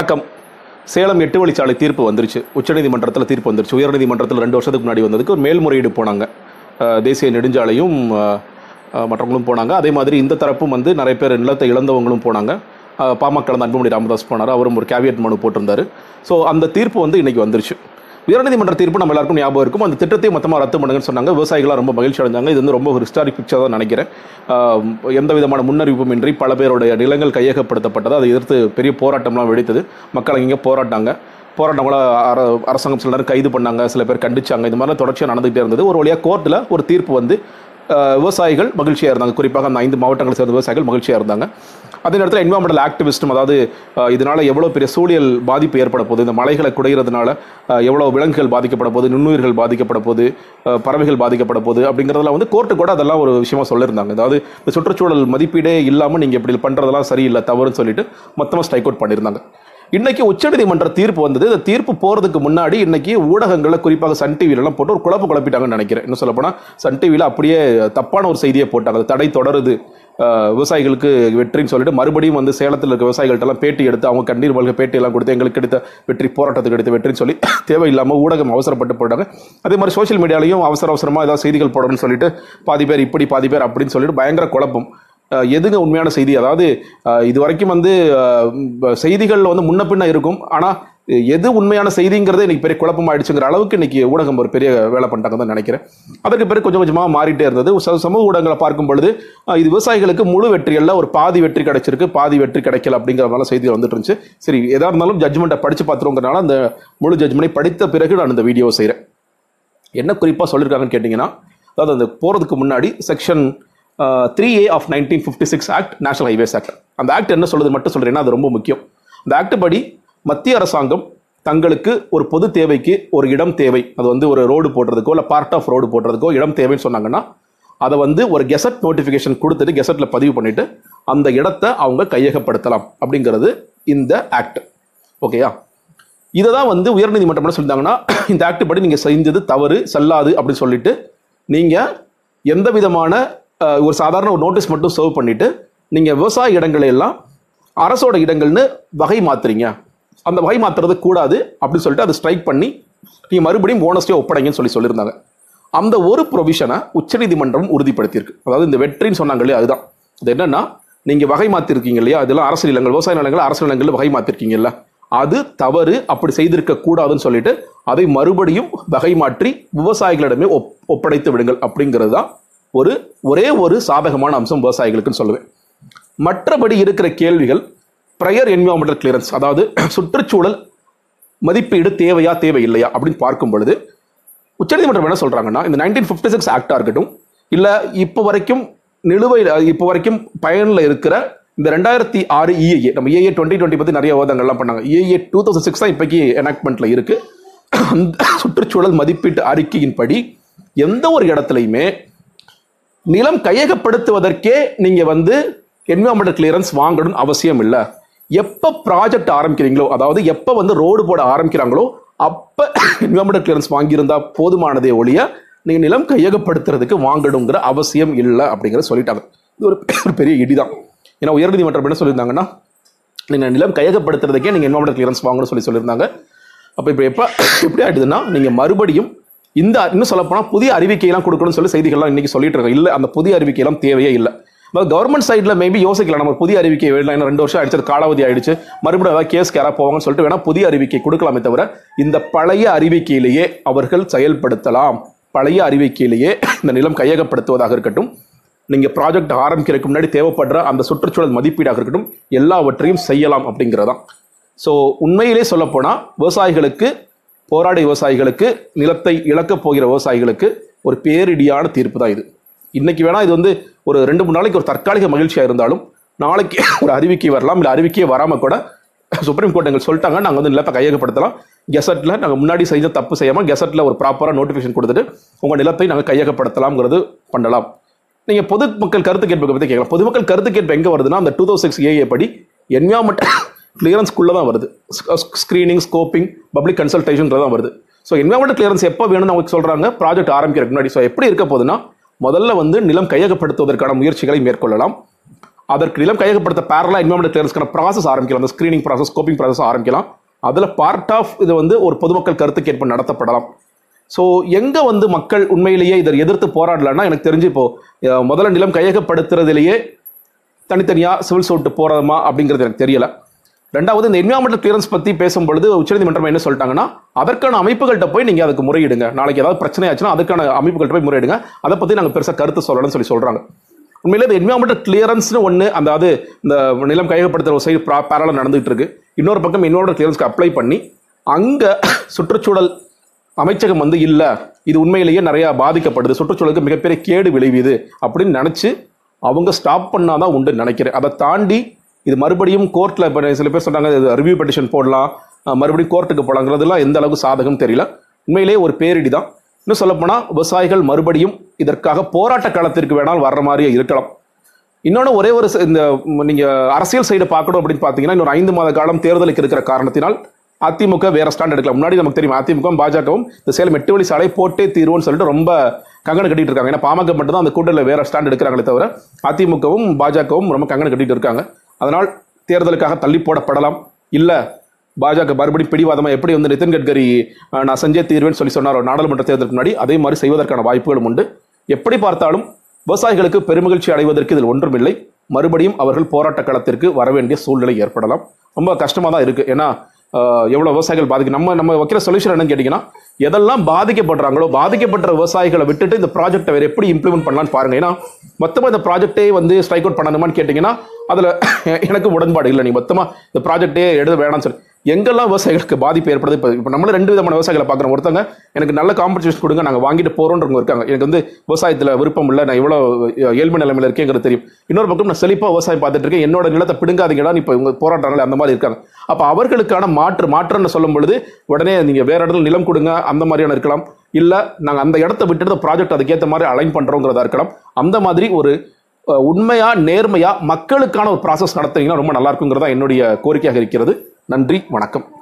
வணக்கம். சேலம் எட்டு வழிச்சாலை தீர்ப்பு வந்துருச்சு. உச்சநீதிமன்றத்தில் தீர்ப்பு வந்துருச்சு. உயர்நீதிமன்றத்தில் ரெண்டு வருஷத்துக்கு முன்னாடி வந்ததுக்கு ஒரு மேல்முறையீடு போனாங்க. தேசிய நெடுஞ்சாலையும் மற்றவங்களும் போனாங்க. அதே மாதிரி இந்த தரப்பும் வந்து நிறைய பேர் நிலத்தை இழந்தவங்களும் போனாங்க. பாமக கலந்த அன்புமணி ராமதாஸ் போனார். அவரும் ஒரு கேவியட் மனு போட்டிருந்தாரு. ஸோ அந்த தீர்ப்பு வந்து இன்றைக்கி வந்துருச்சு. உயர்நீதிமன்ற தீர்ப்பு நம்ம எல்லாருக்கும் ஞாபகம் இருக்கும். அந்த திட்டத்தை மொத்தமாக ரத்து பண்ணுங்கன்னு சொன்னாங்க. விவசாயிகளாக ரொம்ப மகிழ்ச்சி அடைஞ்சாங்க. இது வந்து ரொம்ப ஒரு ஹிஸ்டாரிக் பிக்சர் தான் நினைக்கிறேன். எந்த விதமான முன்னறிவிப்பும் இன்றி பல பேருடைய நிலங்கள் கையகப்படுத்தப்பட்டது. அதை எதிர்த்து பெரிய போராட்டம்லாம் வெடித்தது. மக்கள் இங்கே போராட்டாங்க. போராட்டங்களை அர அரசாங்கம் சில நேரம் கைது பண்ணாங்க. சில பேர் கண்டிச்சாங்க. இந்த மாதிரிலாம் தொடர்ச்சியாக நடந்துகிட்டே இருந்தது. ஒரு வழியாக கோர்ட்டில் ஒரு தீர்ப்பு வந்து விவசாயிகள் மகிழ்ச்சியாக இருந்தாங்க. குறிப்பாக அந்த ஐந்து மாவட்டங்களை சேர்ந்த விவசாயிகள் மகிழ்ச்சியாக இருந்தாங்க. அதே நேரத்தில் என்வாமெண்டல் ஆக்டிவிஸ்டும் அதாவது இதனால் எவ்வளோ பெரிய சூழியல் பாதிப்பு ஏற்பட போகுது இந்த மலைகளை குடையிறதுனால எவ்வளோ விலங்குகள் பாதிக்கப்பட போகுது நுண்ணுயிர்கள் பாதிக்கப்பட போகுது பறவைகள் பாதிக்கப்பட போகுது அப்படிங்கிறதெல்லாம் வந்து கோர்ட்டு கூட அதெல்லாம் ஒரு விஷயமா சொல்லியிருந்தாங்க. அதாவது இந்த சுற்றுச்சூழல் மதிப்பீடே இல்லாமல் நீங்கள் இப்படி பண்ணுறதெல்லாம் சரியில்லை தவறுன்னு சொல்லிட்டு மொத்தமாக ஸ்ட்ரைக் அவுட் பண்ணியிருந்தாங்க. இன்னைக்கு உச்சநீதிமன்ற தீர்ப்பு வந்தது. இந்த தீர்ப்பு போறதுக்கு முன்னாடி இன்னைக்கு ஊடகங்களை குறிப்பாக சன் டிவில போட்டு ஒரு குழப்ப குழப்பிட்டாங்கன்னு நினைக்கிறேன். இன்னும் சொல்ல சன் டிவியில் அப்படியே தப்பான ஒரு செய்தியை போட்டாங்க. தடை தொடருது. விவசாயிகளுக்கு வெற்றின்னு சொல்லிட்டு மறுபடியும் வந்து சேலத்தில் இருக்க விவசாயிகள்ட்டெல்லாம் பேட்டி எடுத்து அவங்க கண்ணீர் மல்க பேட்டியெல்லாம் கொடுத்து எங்களுக்கு கிடைத்த வெற்றி போராட்டத்துக்கு எடுத்த வெற்றின்னு சொல்லி தேவையில்லாமல் ஊடகம் அவசரப்பட்டு போட்டாங்க அதே மாதிரி சோஷியல் மீடியாலையும் அவசர அவசரமாக ஏதாவது செய்திகள் போடணும்னு சொல்லிட்டு பாதி பேர் இப்படி பாதி பேர் அப்படின்னு சொல்லிட்டு பயங்கர குழப்பம். எதுங்க உண்மையான செய்தி? அதாவது இது வரைக்கும் வந்து செய்திகள் வந்து முன்ன பின்ன இருக்கும். ஆனால் எது உண்மையான செய்திங்கிறதே இன்னைக்கு பெரிய குழப்பமாயிடுச்சுங்கிற அளவுக்கு இன்னைக்கு ஊடகம் ஒரு பெரிய வேலை பண்ணிட்டாங்க தான் நினைக்கிறேன். அதற்கு பிறகு கொஞ்சம் கொஞ்சமாக மாறிட்டே இருந்தது. ச- சமூக ஊடகங்களை பார்க்கும் பொழுது இது விவசாயிகளுக்கு முழு வெற்றிகளில் ஒரு பாதி வெற்றி கிடைச்சிருக்கு பாதி வெற்றி கிடைக்கல அப்படிங்கிற மாதிரி செய்திகள் வந்துட்டு இருந்துச்சு. சரி எதா இருந்தாலும் ஜட்மெண்ட்டை படிச்சு பார்த்துருங்கிறனால அந்த முழு ஜட்மெண்ட்டை படித்த பிறகு நான் இந்த வீடியோ செய்கிறேன் என்ன குறிப்பாக சொல்லியிருக்காங்கன்னு கேட்டிங்கன்னா அதாவது அந்த போகிறதுக்கு முன்னாடி section three A of nineteen fifty six act national highways act அந்த ஆக்ட் என்ன சொல்லுது மட்டும் சொல்கிறேன்னா அது ரொம்ப முக்கியம். அந்த ஆக்ட் படி மத்திய அரசாங்கம் தங்களுக்கு ஒரு பொது தேவைக்கு ஒரு இடம் தேவை. அது வந்து ஒரு ரோடு போடுறதுக்கோ இல்லை பார்ட் ஆஃப் ரோடு போடுறதுக்கோ இடம் தேவைன்னு சொன்னாங்கன்னா அதை வந்து ஒரு கெசட் நோட்டிஃபிகேஷன் கொடுத்துட்டு கெசட்டில் பதிவு பண்ணிட்டு அந்த இடத்த அவங்க கையகப்படுத்தலாம் அப்படிங்கிறது இந்த ஆக்ட் ஓகேயா இதை தான் வந்து உயர்நீதிமன்றம் என்ன சொல்லிட்டாங்கன்னா இந்த ஆக்ட் படி நீங்கள் செஞ்சது தவறு செல்லாது அப்படின்னு சொல்லிட்டு நீங்கள் எந்த விதமான ஒரு சாதாரண ஒரு நோட்டீஸ் மட்டும் சர்வ் பண்ணிவிட்டு நீங்கள் விவசாய இடங்களை எல்லாம் அரசோட இடங்கள்னு வகை மாத்துறீங்க. அந்த வகை மாத்துறது கூடாது அப்படின்னு சொல்லிட்டு அதை ஸ்ட்ரைக் பண்ணி நீங்கள் மறுபடியும் போனஸ்டே ஒப்படைங்கன்னு சொல்லி சொல்லியிருந்தாங்க. அந்த ஒரு ப்ரொவிஷனை உச்சநீதிமன்றம் உறுதிப்படுத்தியிருக்கு. அதாவது இந்த வெற்றின்னு சொன்னாங்க இல்லையா அதுதான். அது என்னென்னா நீங்கள் வகை மாற்றிருக்கீங்க இல்லையா அதெல்லாம் அரசு நிலங்கள் விவசாய நிலங்கள் அரசு நிலங்கள் வகை மாற்றிருக்கீங்கல்ல அது தவறு அப்படி செய்திருக்க கூடாதுன்னு சொல்லிட்டு அதை மறுபடியும் வகை மாற்றி விவசாயிகளிடமே ஒப்- ஒப்படைத்து விடுங்கள் அப்படிங்கிறது தான் ஒரு ஒரே ஒரு சாதகமான அம்சம் விவசாயிகளுக்குன்னு சொல்லுவேன். மற்றபடி இருக்கிற கேள்விகள் ப்ரையர் என்விரான்மெண்டல் கிளியரன்ஸ் அதாவது சுற்றுச்சூழல் மதிப்பீடு தேவையா தேவையில்லையா அப்படின்னு பார்க்கும் பொழுது உச்சநீதிமன்றம் என்ன சொல்கிறாங்கன்னா இந்த நைன்டீன் ஃபிஃப்டி சிக்ஸ் ஆக்டாக இருக்கட்டும் இல்லை இப்போ வரைக்கும் நிலுவையில் இப்போ வரைக்கும் பயனில் இருக்கிற இந்த ரெண்டாயிரத்தி ஆறு இஏஏ நம்ம இஏஏ டுவெண்ட்டி டுவெண்ட்டி பற்றி நிறைய விவாதங்கள்லாம் பண்ணாங்க. இஏஏ டூ தௌசண்ட் சிக்ஸ் தான் இப்போக்கி எனாக்மெண்ட்டில் இருக்குது அந்த சுற்றுச்சூழல் மதிப்பீட்டு அறிக்கையின்படி எந்த ஒரு இடத்துலையுமே நிலம் கையகப்படுத்துவதற்கே நீங்க வந்து என்விரான்மெண்டல் கிளியரன்ஸ் வாங்கணும்னு அவசியம் இல்லை. எப்போ ப்ராஜெக்ட் ஆரம்பிக்கிறீங்களோ அதாவது எப்போ வந்து ரோடு போட ஆரம்பிக்கிறாங்களோ அப்போ என்விரான்மெண்டல் கிளியரன்ஸ் வாங்கியிருந்தா போதுமானதே ஒழிய நீங்கள் நிலம் கையகப்படுத்துறதுக்கு வாங்கணுங்கிற அவசியம் இல்லை அப்படிங்கிற சொல்லிட்டாங்க. இது ஒரு ஒரு பெரிய இடிதான். ஏன்னா உயர்நீதிமன்றம் என்ன சொல்லியிருந்தாங்கன்னா நீங்கள் நிலம் கையகப்படுத்துறதுக்கே நீங்கள் என்விரான்மெண்டல் கிளியரன்ஸ் வாங்கணும்னு சொல்லி சொல்லியிருந்தாங்க. அப்போ இப்போ எப்போ எப்படி ஆகிடுதுன்னா நீங்கள் மறுபடியும் இந்த இன்னும் சொல்லப்போனால் புதிய அறிவிக்கையெல்லாம் கொடுக்கணும்னு சொல்லி செய்திகள்லாம் இன்னைக்கு சொல்லிட்டு இருக்கோம். இல்லை அந்த புதிய அறிவிக்கையெல்லாம் தேவையே இல்லை. நம்ம கவர்மெண்ட் சைடில் மேபி யோசிக்கலாம். நம்ம புதிய அறிவிக்கை வேணும் இன்னும் ரெண்டு வருஷம் அடிச்சது காலாவதி ஆயிடுச்சு. மறுபடியும் ஏதாவது கேஸ் யாராவது போவாங்கன்னு சொல்லிட்டு வேணா புதிய அறிவிக்கை கொடுக்கலாமே தவிர இந்த பழைய அறிவிக்கையிலேயே அவர்கள் செயல்படுத்தலாம். பழைய அறிவிக்கையிலேயே இந்த நிலம் கையகப்படுத்துவதாக இருக்கட்டும். நீங்கள் ப்ராஜெக்ட் ஆரம்பிக்கிறதுக்கு முன்னாடி தேவைப்படுற அந்த சுற்றுச்சூழல் மதிப்பீடாக இருக்கட்டும். எல்லாவற்றையும் செய்யலாம் அப்படிங்கிறதான் ஸோ உண்மையிலே சொல்லப்போனால் விவசாயிகளுக்கு போராடிய விவசாயிகளுக்கு நிலத்தை இழக்கப் போகிற விவசாயிகளுக்கு ஒரு பேரிடியான தீர்ப்பு தான் இது. இன்னைக்கு வேணால் இது வந்து ஒரு ரெண்டு மூணு நாளைக்கு ஒரு தற்காலிக மகிழ்ச்சியாக இருந்தாலும் நாளைக்கு ஒரு அறிவிக்கை வரலாம் இல்லை அறிவிக்கையே வராமல் கூட சுப்ரீம் கோர்ட் எங்களுக்கு சொல்லிட்டாங்க நாங்கள் வந்து நிலத்தை கையகப்படுத்தலாம். கெசட்டில் நாங்கள் முன்னாடி செய்த தப்பு செய்யாமல் கெசட்டில் ஒரு ப்ராப்பராக நோட்டிஃபிகேஷன் கொடுத்துட்டு உங்கள் நிலத்தை நாங்கள் கையகப்படுத்தலாம்ங்கிறது பண்ணலாம். நீங்கள் பொதுமக்கள் கருத்து கேட்பை பற்றி கேட்கலாம். பொதுமக்கள் கருத்து கேட்பு எங்கே வருதுன்னா அந்த டூ தௌசண்ட் சிக்ஸ் ஏஏ படி என்விரான்மெண்ட் கிளியரன்ஸ்குள்ளே தான் வருது ஸ்க்ரீனிங் ஸ்கோப்பிங் பப்ளிக் கன்சல்டேஷன் தான் வருது. ஸோ என்வரன்மெண்ட் கிளியரன்ஸ் எப்போ வேணும்னு அவங்க சொல்கிறாங்க ப்ராஜெக்ட் ஆரம்பிக்கிறதுக்கு முன்னாடி. ஸோ எப்படி இருக்க போகுதுன்னா முதல்ல வந்து நிலம் கையகப்படுத்துவதற்கான முயற்சிகளை மேற்கொள்ளலாம். அதற்கு நிலம் கையகப்படுத்த பேரலா என்வரன்மெண்ட் கிளியரன்ஸ்க்கான ப்ராசஸ் ஆரம்பிக்கலாம். அந்த ஸ்க்ரீனிங் ப்ராசஸ் ஸ்கோப்பிங் ப்ராசஸ் ஆரம்பிக்கலாம். அதில் பார்ட் ஆஃப் இது வந்து ஒரு பொதுமக்கள் கருத்து கேட்பு நடத்தப்படலாம். ஸோ எங்கே வந்து மக்கள் உண்மையிலேயே இதை எதிர்த்து போராடலன்னா எனக்கு தெரிஞ்சு இப்போது முதல்ல நிலம் கையகப்படுத்துறதுலேயே தனித்தனியாக சிவில் சூட்டு போகிறதுமா அப்படிங்கிறது எனக்கு தெரியலை. ரெண்டாவது இந்த என்விரான்மெண்டல் கிளியரன்ஸ் பற்றி பேசும்பொழுது உச்சநீதிமன்றம் என்ன சொல்லிட்டாங்கன்னா அதற்கான அமைப்புகள்கிட்ட போய் நீங்கள் அதுக்கு முறையிடுங்க. நாளைக்கு ஏதாவது பிரச்சனை ஆச்சுன்னா அதுக்கான அமைப்புகள்கிட்ட போய் முறையிடுங்க. அதை பற்றி நாங்கள் பெருசாக கருத்து சொல்லணும்னு சொல்லி சொல்கிறாங்க உண்மையிலே இந்த என்விரான்மெண்டல் கிளியரன்ஸ்னு ஒன்று அந்த அது இந்த நிலம் கையகப்படுத்துகிற ஒரு சைடு பேரலாக நடந்துகிட்டு இருக்கு இன்னொரு பக்கம் என்விரான்மெண்டல் கிளியரன்ஸ்க்கு அப்ளை பண்ணி அங்கே சுற்றுச்சூழல் அமைச்சகம் வந்து இல்லை இது உண்மையிலேயே நிறையா பாதிக்கப்படுது சுற்றுச்சூழலுக்கு மிகப்பெரிய கேடு விளைவிது அப்படின்னு நினச்சி அவங்க ஸ்டாப் பண்ணாதான் உண்டு நினைக்கிறேன். அதை தாண்டி இது மறுபடியும் கோர்ட்டில் இப்போ சில பேர் சொன்னாங்க ரிவ்யூ பெட்டிஷன் போடலாம் மறுபடியும் கோர்ட்டுக்கு போகலாங்கிறதுலாம் எந்த அளவுக்கு சாதகம் தெரியல. உண்மையிலேயே ஒரு பேரிடி தான். இன்னும் சொல்லப்போனால் விவசாயிகள் மறுபடியும் இதற்காக போராட்ட களத்திற்கு வேணால் வர்ற மாதிரியே இருக்கலாம். இன்னொன்று ஒரே ஒரு இந்த நீங்கள் நீங்க அரசியல் சைடு பார்க்கணும் அப்படின்னு பார்த்தீங்கன்னா இன்னொரு ஐந்து மாத காலம் தேர்தலுக்கு இருக்கிற காரணத்தினால் அதிமுக வேற ஸ்டாண்ட் எடுக்கலாம் முன்னாடி நமக்கு தெரியும் அதிமுகவும் பாஜகவும் இந்த சேலம் எட்டு வழி சாலை போட்டே தீர்வுன்னு சொல்லிட்டு ரொம்ப கங்கணம் கட்டிட்டு இருக்காங்க. ஏன்னா பாமக மட்டும் தான் அந்த கூட்டத்தில் வேற ஸ்டாண்ட் எடுக்கிறாங்களே தவிர அதிமுகவும் பாஜகவும் ரொம்ப கங்கணம் கட்டிட்டு இருக்காங்க. அதனால் தேர்தலுக்காக தள்ளி போடப்படலாம். இல்லை பாஜக மறுபடியும் பிடிவாதமாக எப்படி வந்து நிதின் கட்கரி நான் செஞ்சே தீர்வேன்னு சொல்லி சொன்னாரோ நாடாளுமன்ற தேர்தலுக்கு முன்னாடி அதே மாதிரி செய்வதற்கான வாய்ப்புகளும் உண்டு. எப்படி பார்த்தாலும் விவசாயிகளுக்கு பெருமகிழ்ச்சி அடைவதற்கு இதில் ஒன்றுமில்லை. மறுபடியும் அவர்கள் போராட்ட களத்திற்கு வர வேண்டிய சூழ்நிலை ஏற்படலாம். ரொம்ப கஷ்டமாக தான் இருக்குது ஏன்னா எவ்வளோ விவசாயிகள் பாதிக்கும் நம்ம நம்ம வைக்கிற சொல்யூஷன் என்னன்னு கேட்டிங்கன்னா எதெல்லாம் பாதிக்கப்படுறாங்களோ பாதிக்கப்பட்ட விவசாயிகளை விட்டுட்டு இந்த ப்ராஜெக்டை வேறு எப்படி இம்ப்ளிமெண்ட் பண்ணலான்னு பாருங்க. ஏன்னா மொத்தமாக இந்த ப்ராஜெக்டே வந்து ஸ்ட்ரைக் அவுட் பண்ணணுமான்னு கேட்டிங்கன்னா அதில் எனக்கு உடன்பாடு இல்லை. நீ மொத்தமாக இந்த ப்ராஜெக்டே எழுத வேணாம்னு சொல்லி. எங்கெல்லாம் விவசாயிகளுக்கு பாதிப்பு ஏற்படுது? இப்போ இப்போ நம்மளும் ரெண்டு விதமான விவசாயிகளை பார்க்குறோம். ஒருத்தங்க எனக்கு நல்ல காம்பன்சேஷன் கொடுங்க நாங்கள் வாங்கிட்டு போகிறோன்றவங்க இருக்காங்க. எனக்கு வந்து விவசாயத்தில் விருப்பம் இல்லை நான் இவ்வளோ ஏழ்மை நிலைமையில் இருக்கேங்கிறது தெரியும். இன்னொரு பக்கம் நான் செழிப்பாக விவசாயம் பார்த்துட்டு இருக்கேன். என்னோட நிலத்தை பிடுங்காதீங்கடா இப்போ இவங்க போராட்டங்கள் அந்த மாதிரி இருக்காங்க. அப்போ அவர்களுக்கான மாற்று மாற்றம்னு சொல்லும் பொழுது உடனே நீங்கள் வேறு இடத்துல நிலம் கொடுங்க அந்த மாதிரியான இருக்கலாம். இல்லை நாங்கள் அந்த இடத்த விட்டு ப்ராஜெக்ட் அதுக்கேற்ற மாதிரி அலைன் பண்ணுறோங்கிறதா இருக்கலாம். அந்த மாதிரி ஒரு உண்மையாக நேர்மையாக மக்களுக்கான ஒரு ப்ராசஸ் நடத்துனீங்கன்னா ரொம்ப நல்லா இருக்குங்கிறதா என்னுடைய கோரிக்கையாக இருக்கிறது. நன்றி வணக்கம்.